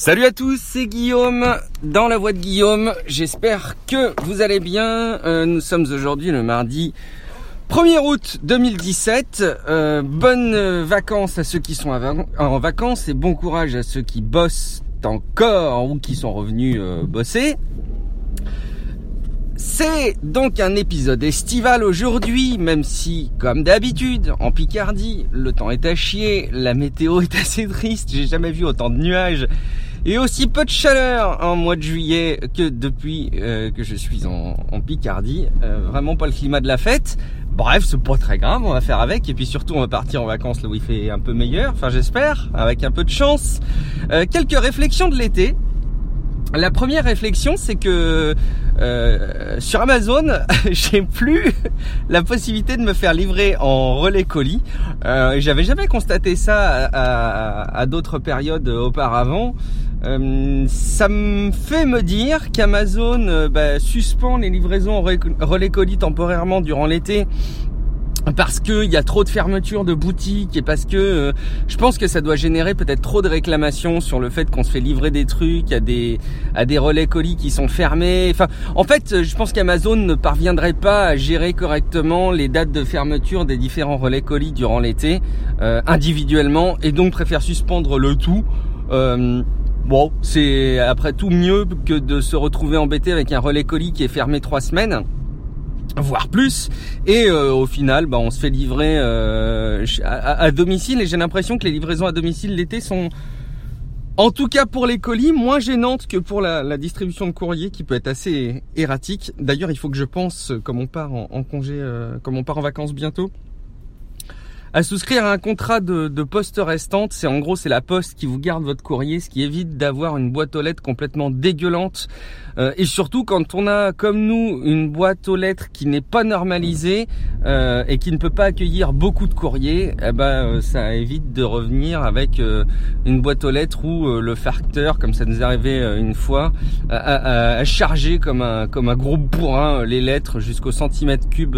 Salut à tous, c'est Guillaume dans la voix de Guillaume. J'espère que vous allez bien. Euh, nous sommes aujourd'hui le mardi 1er août 2017. Euh, bonnes vacances à ceux qui sont en vacances et bon courage à ceux qui bossent encore ou qui sont revenus euh, bosser. C'est donc un épisode estival aujourd'hui, même si, comme d'habitude, en Picardie, le temps est à chier, la météo est assez triste, j'ai jamais vu autant de nuages et aussi peu de chaleur en mois de juillet que depuis euh, que je suis en, Picardie. Euh, vraiment pas le climat de la fête. Bref, c'est pas très grave, on va faire avec. Et puis surtout, on va partir en vacances là où il fait un peu meilleur. Enfin, j'espère, avec un peu de chance. Euh, quelques réflexions de l'été. La première réflexion, c'est que euh, sur Amazon, j'ai plus la possibilité de me faire livrer en relais colis. Euh, J'avais jamais constaté ça à, à, d'autres périodes auparavant. Euh, ça me fait me dire qu'Amazon euh, bah, suspend les livraisons relais colis temporairement durant l'été parce que il y a trop de fermetures de boutiques et parce que euh, je pense que ça doit générer peut-être trop de réclamations sur le fait qu'on se fait livrer des trucs à des à des relais colis qui sont fermés. Enfin, en fait, je pense qu'Amazon ne parviendrait pas à gérer correctement les dates de fermeture des différents relais colis durant l'été euh, individuellement et donc préfère suspendre le tout. Euh, bon, c'est après tout mieux que de se retrouver embêté avec un relais colis qui est fermé trois semaines voire plus. Et euh, au final bah, on se fait livrer euh, à, domicile. Et j'ai l'impression que les livraisons à domicile l'été sont en tout cas pour les colis moins gênantes que pour la, distribution de courrier qui peut être assez erratique. D'ailleurs il faut que je pense comme on part en, congé euh, comme on part en vacances bientôt à souscrire à un contrat de, de poste restante. C'est en gros c'est la poste qui vous garde votre courrier, ce qui évite d'avoir une boîte aux lettres complètement dégueulante. Euh, et surtout quand on a comme nous une boîte aux lettres qui n'est pas normalisée euh, et qui ne peut pas accueillir beaucoup de courriers, eh ben euh, ça évite de revenir avec une boîte aux lettres où le facteur, comme ça nous est arrivé une fois, a, chargé comme un comme un gros bourrin les lettres jusqu'au centimètre cube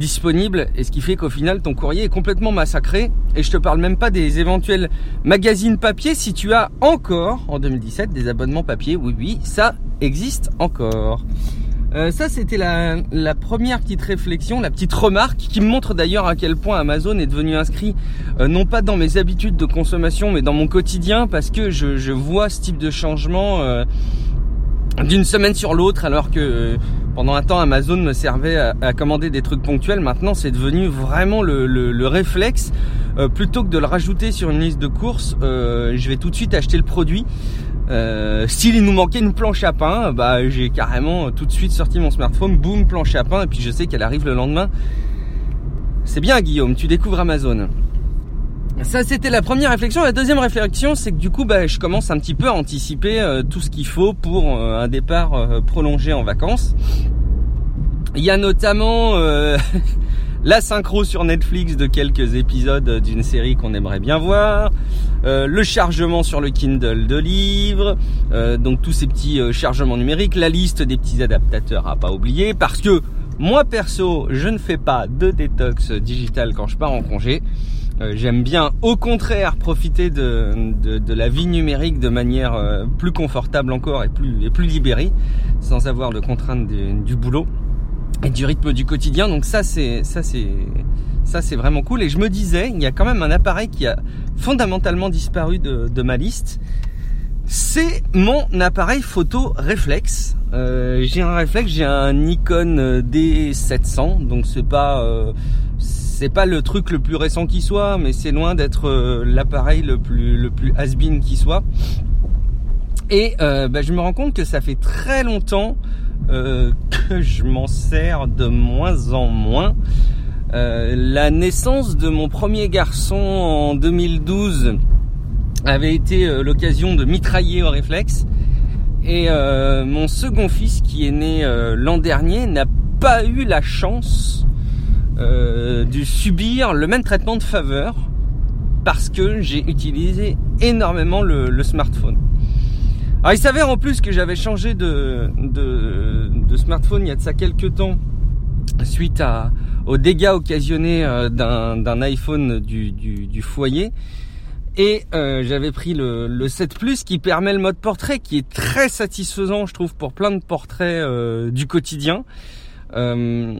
disponible et ce qui fait qu'au final ton courrier est complètement massacré. Et je te parle même pas des éventuels magazines papier si tu as encore en 2017 des abonnements papier. Oui oui ça existe encore. Euh, ça c'était la, première petite réflexion, la petite remarque qui me montre d'ailleurs à quel point Amazon est devenu inscrit euh, non pas dans mes habitudes de consommation mais dans mon quotidien parce que je, vois ce type de changement euh, d'une semaine sur l'autre alors que pendant un temps Amazon me servait à, commander des trucs ponctuels. Maintenant c'est devenu vraiment le, réflexe. Euh, plutôt que de le rajouter sur une liste de courses euh, je vais tout de suite acheter le produit. S'il nous manquait une planche à pain bah j'ai carrément tout de suite sorti mon smartphone. Boum planche à pain. Et puis je sais qu'elle arrive le lendemain. C'est bien Guillaume. Tu découvres Amazon ça, c'était la première réflexion. La deuxième réflexion, c'est que du coup, bah, je commence un petit peu à anticiper euh, tout ce qu'il faut pour euh, un départ euh, prolongé en vacances. Il y a notamment la synchro sur Netflix de quelques épisodes d'une série qu'on aimerait bien voir, le chargement sur le Kindle de livres, donc tous ces petits chargements numériques, la liste des petits adaptateurs à pas oublier, parce que moi perso, je ne fais pas de détox digital quand je pars en congé. Euh, j'aime bien au contraire profiter de, de, la vie numérique de manière euh, plus confortable encore et plus, et plus libérée, sans avoir de contraintes du, boulot et du rythme du quotidien. Donc ça c'est ça c'est ça c'est vraiment cool. Et je me disais, il y a quand même un appareil qui a fondamentalement disparu de, de ma liste. C'est mon appareil photo réflexe. Euh, j'ai un réflexe, j'ai un Nikon D700, donc c'est pas c'est pas le truc le plus récent qui soit, mais c'est loin d'être euh, l'appareil le plus le has-been qui soit. Et euh, bah, je me rends compte que ça fait très longtemps euh, que je m'en sers de moins en moins. la naissance de mon premier garçon en 2012 avait été l'occasion de mitrailler au réflexe. Et mon second fils qui est né l'an dernier n'a pas eu la chance euh, subir le même traitement de faveur parce que j'ai utilisé énormément le, smartphone. Alors il s'avère en plus que j'avais changé de, de, smartphone il y a de ça quelques temps suite à, aux dégâts occasionnés euh, d'un iPhone du, du, foyer. Et euh, j'avais pris le, le 7 Plus qui permet le mode portrait, qui est très satisfaisant, je trouve, pour plein de portraits euh, du quotidien. Euh,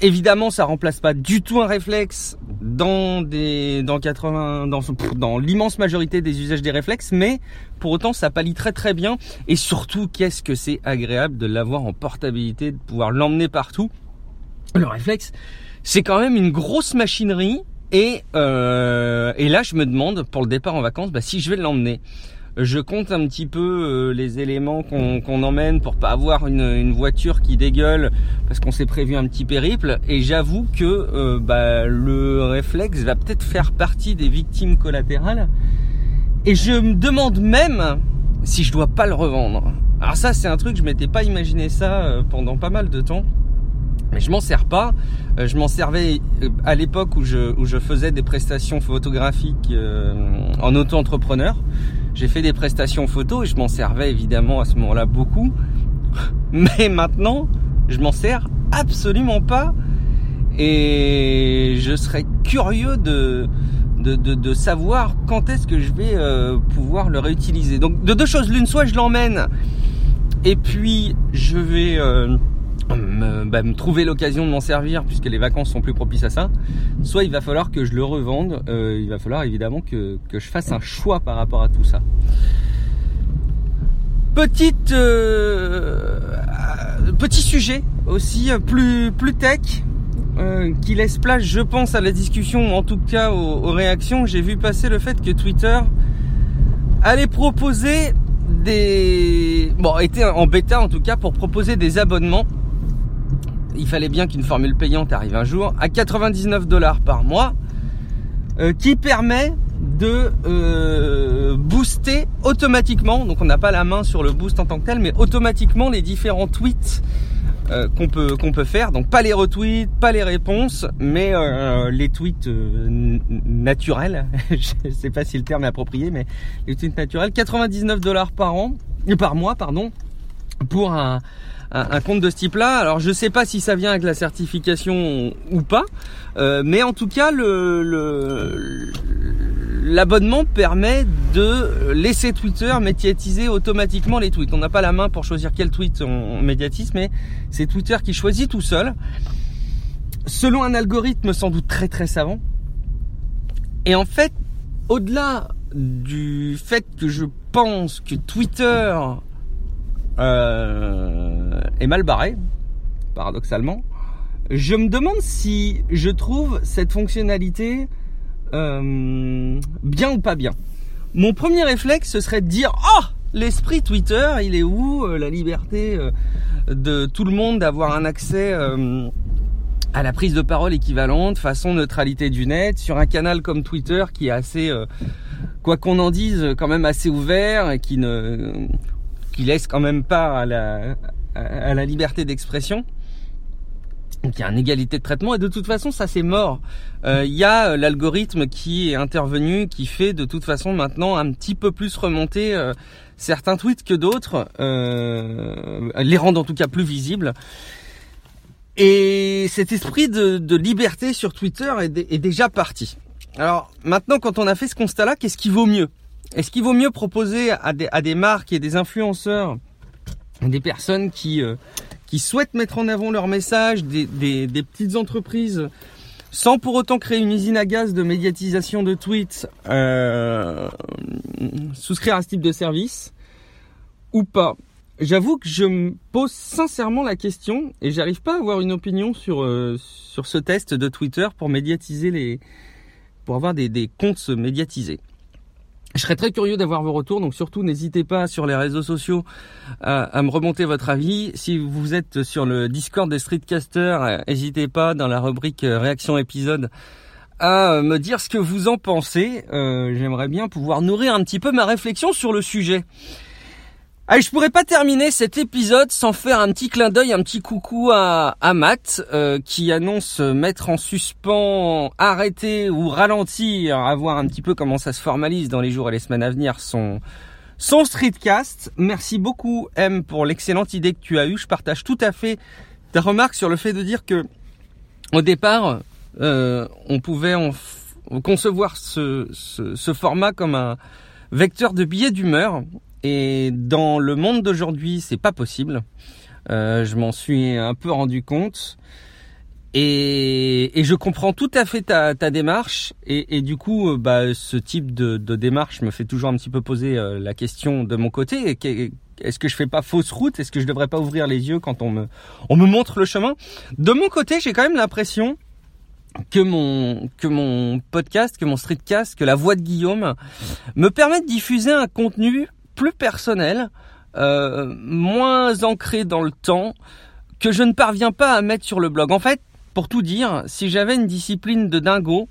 évidemment, ça remplace pas du tout un réflexe dans des dans 80 dans dans l'immense majorité des usages des réflexes, mais pour autant ça pallie très très bien. Et surtout qu'est-ce que c'est agréable de l'avoir en portabilité, de pouvoir l'emmener partout. Le réflexe, c'est quand même une grosse machinerie. Et euh, là je me demande pour le départ en vacances, bah, si je vais l'emmener je compte un petit peu euh, les éléments qu'on emmène pour pas avoir une, une voiture qui dégueule parce qu'on s'est prévu un petit périple et j'avoue que euh, bah, le réflexe va peut-être faire partie des victimes collatérales et je me demande même si je dois pas le revendre. Alors ça c'est un truc je m'étais pas imaginé ça euh, pendant pas mal de temps mais je m'en sers pas. Je m'en servais à l'époque où je, où je faisais des prestations photographiques en auto-entrepreneur. J'ai fait des prestations photos et je m'en servais évidemment à ce moment-là beaucoup. Mais maintenant, je m'en sers absolument pas. Et je serais curieux de, de, de, savoir quand est-ce que je vais euh, pouvoir le réutiliser. Donc de deux choses l'une, soit je l'emmène et puis je vais... Euh, bah, me, trouver l'occasion de m'en servir puisque les vacances sont plus propices à ça, soit il va falloir que je le revende, euh, il va falloir évidemment que, je fasse un choix par rapport à tout ça. Petite, euh, petit sujet aussi euh, plus, plus tech qui laisse place, je pense, à la discussion, en tout cas aux, aux réactions. J'ai vu passer le fait que Twitter allait proposer des bon était en bêta en tout cas pour proposer des abonnements il fallait bien qu'une formule payante arrive un jour, à 99 dollars par mois, euh, qui permet de euh, booster automatiquement, donc on n'a pas la main sur le boost en tant que tel, mais automatiquement les différents tweets euh, qu'on peut peut faire. Donc pas les retweets, pas les réponses, mais les tweets naturels. Je sais pas si le terme est approprié, mais les tweets naturels. 99 dollars par an, par mois, pardon, pour un un, compte de ce type-là. Alors je sais pas si ça vient avec la certification ou pas, euh, mais en tout cas le, l'abonnement permet de laisser Twitter médiatiser automatiquement les tweets. On n'a pas la main pour choisir quel tweet on, médiatise, mais c'est Twitter qui choisit tout seul, selon un algorithme sans doute très très savant. Et en fait, au-delà du fait que je pense que Twitter euh, mal barré, paradoxalement. Je me demande si je trouve cette fonctionnalité euh, bien ou pas bien. Mon premier réflexe, ce serait de dire Oh L'esprit Twitter, il est où euh, La liberté de tout le monde d'avoir un accès à la prise de parole équivalente, façon neutralité du net, sur un canal comme Twitter qui est assez, quoi qu'on en dise, quand même assez ouvert et qui ne qui laisse quand même pas à la, à la liberté d'expression. Donc il y a une égalité de traitement et de toute façon ça c'est mort. Euh, il y a euh, l'algorithme qui est intervenu, qui fait de toute façon maintenant un petit peu plus remonter euh, certains tweets que d'autres, les rend en tout cas plus visibles. Et cet esprit de, de liberté sur Twitter est, est déjà parti. Alors maintenant quand on a fait ce constat-là, qu'est-ce qui vaut mieux? Est-ce qu'il vaut mieux proposer à des, à des, marques et des influenceurs, des personnes qui, euh, qui souhaitent mettre en avant leur message, des, des, petites entreprises, sans pour autant créer une usine à gaz de médiatisation de tweets, euh, souscrire à ce type de service ou pas J'avoue que je me pose sincèrement la question et j'arrive pas à avoir une opinion sur, euh, sur ce test de Twitter pour médiatiser les, pour avoir des, des comptes médiatisés. Je serais très curieux d'avoir vos retours, donc surtout n'hésitez pas sur les réseaux sociaux à, me remonter votre avis. Si vous êtes sur le Discord des Streetcasters, euh, n'hésitez pas dans la rubrique euh, réaction épisode à euh, me dire ce que vous en pensez. J'aimerais bien pouvoir nourrir un petit peu ma réflexion sur le sujet. Allez, je pourrais pas terminer cet épisode sans faire un petit clin d'œil, un petit coucou à, à Matt euh, qui annonce mettre en suspens, arrêter ou ralentir, à voir un petit peu comment ça se formalise dans les jours et les semaines à venir son son streetcast. Merci beaucoup M pour l'excellente idée que tu as eue. Je partage tout à fait ta remarque sur le fait de dire que au départ euh, on pouvait en concevoir ce, ce, format comme un vecteur de billets d'humeur. Et dans le monde d'aujourd'hui, c'est pas possible. Euh, je m'en suis un peu rendu compte. Et, et, je comprends tout à fait ta, ta démarche. Et, et, du coup, euh, bah, ce type de, de, démarche me fait toujours un petit peu poser euh, la question de mon côté. Est-ce que je fais pas fausse route? Est-ce que je devrais pas ouvrir les yeux quand on me, on me montre le chemin? De mon côté, j'ai quand même l'impression que mon que mon podcast, que mon streetcast, que la voix de Guillaume me permet de diffuser un contenu plus personnel, euh, moins ancré dans le temps, que je ne parviens pas à mettre sur le blog. En fait, pour tout dire, si j'avais une discipline de dingo,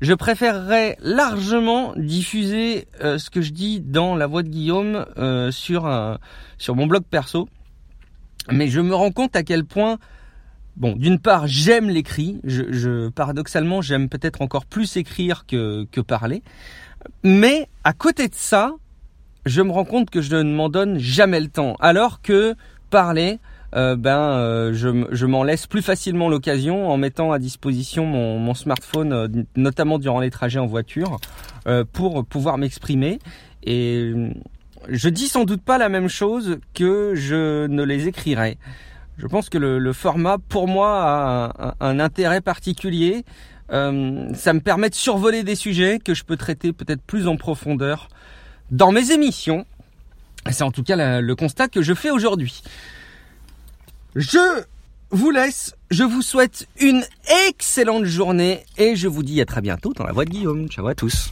je préférerais largement diffuser euh, ce que je dis dans la voix de Guillaume euh, sur mon blog perso. Mais je me rends compte à quel point, bon, d'une part, j'aime l'écrit. Je, paradoxalement, j'aime peut-être encore plus écrire que parler. Mais à côté de ça, je me rends compte que je ne m'en donne jamais le temps. Alors que parler, euh, ben euh, je, m'en laisse plus facilement l'occasion en mettant à disposition mon, smartphone, euh, notamment durant les trajets en voiture, pour pouvoir m'exprimer. Et je dis sans doute pas la même chose que je ne les écrirai. Je pense que le, format, pour moi, a un, intérêt particulier. Ça me permet de survoler des sujets que je peux traiter peut-être plus en profondeur dans mes émissions. C'est en tout cas le constat que je fais aujourd'hui. Je vous laisse, je vous souhaite une excellente journée et je vous dis à très bientôt dans la voix de Guillaume. Ciao à tous.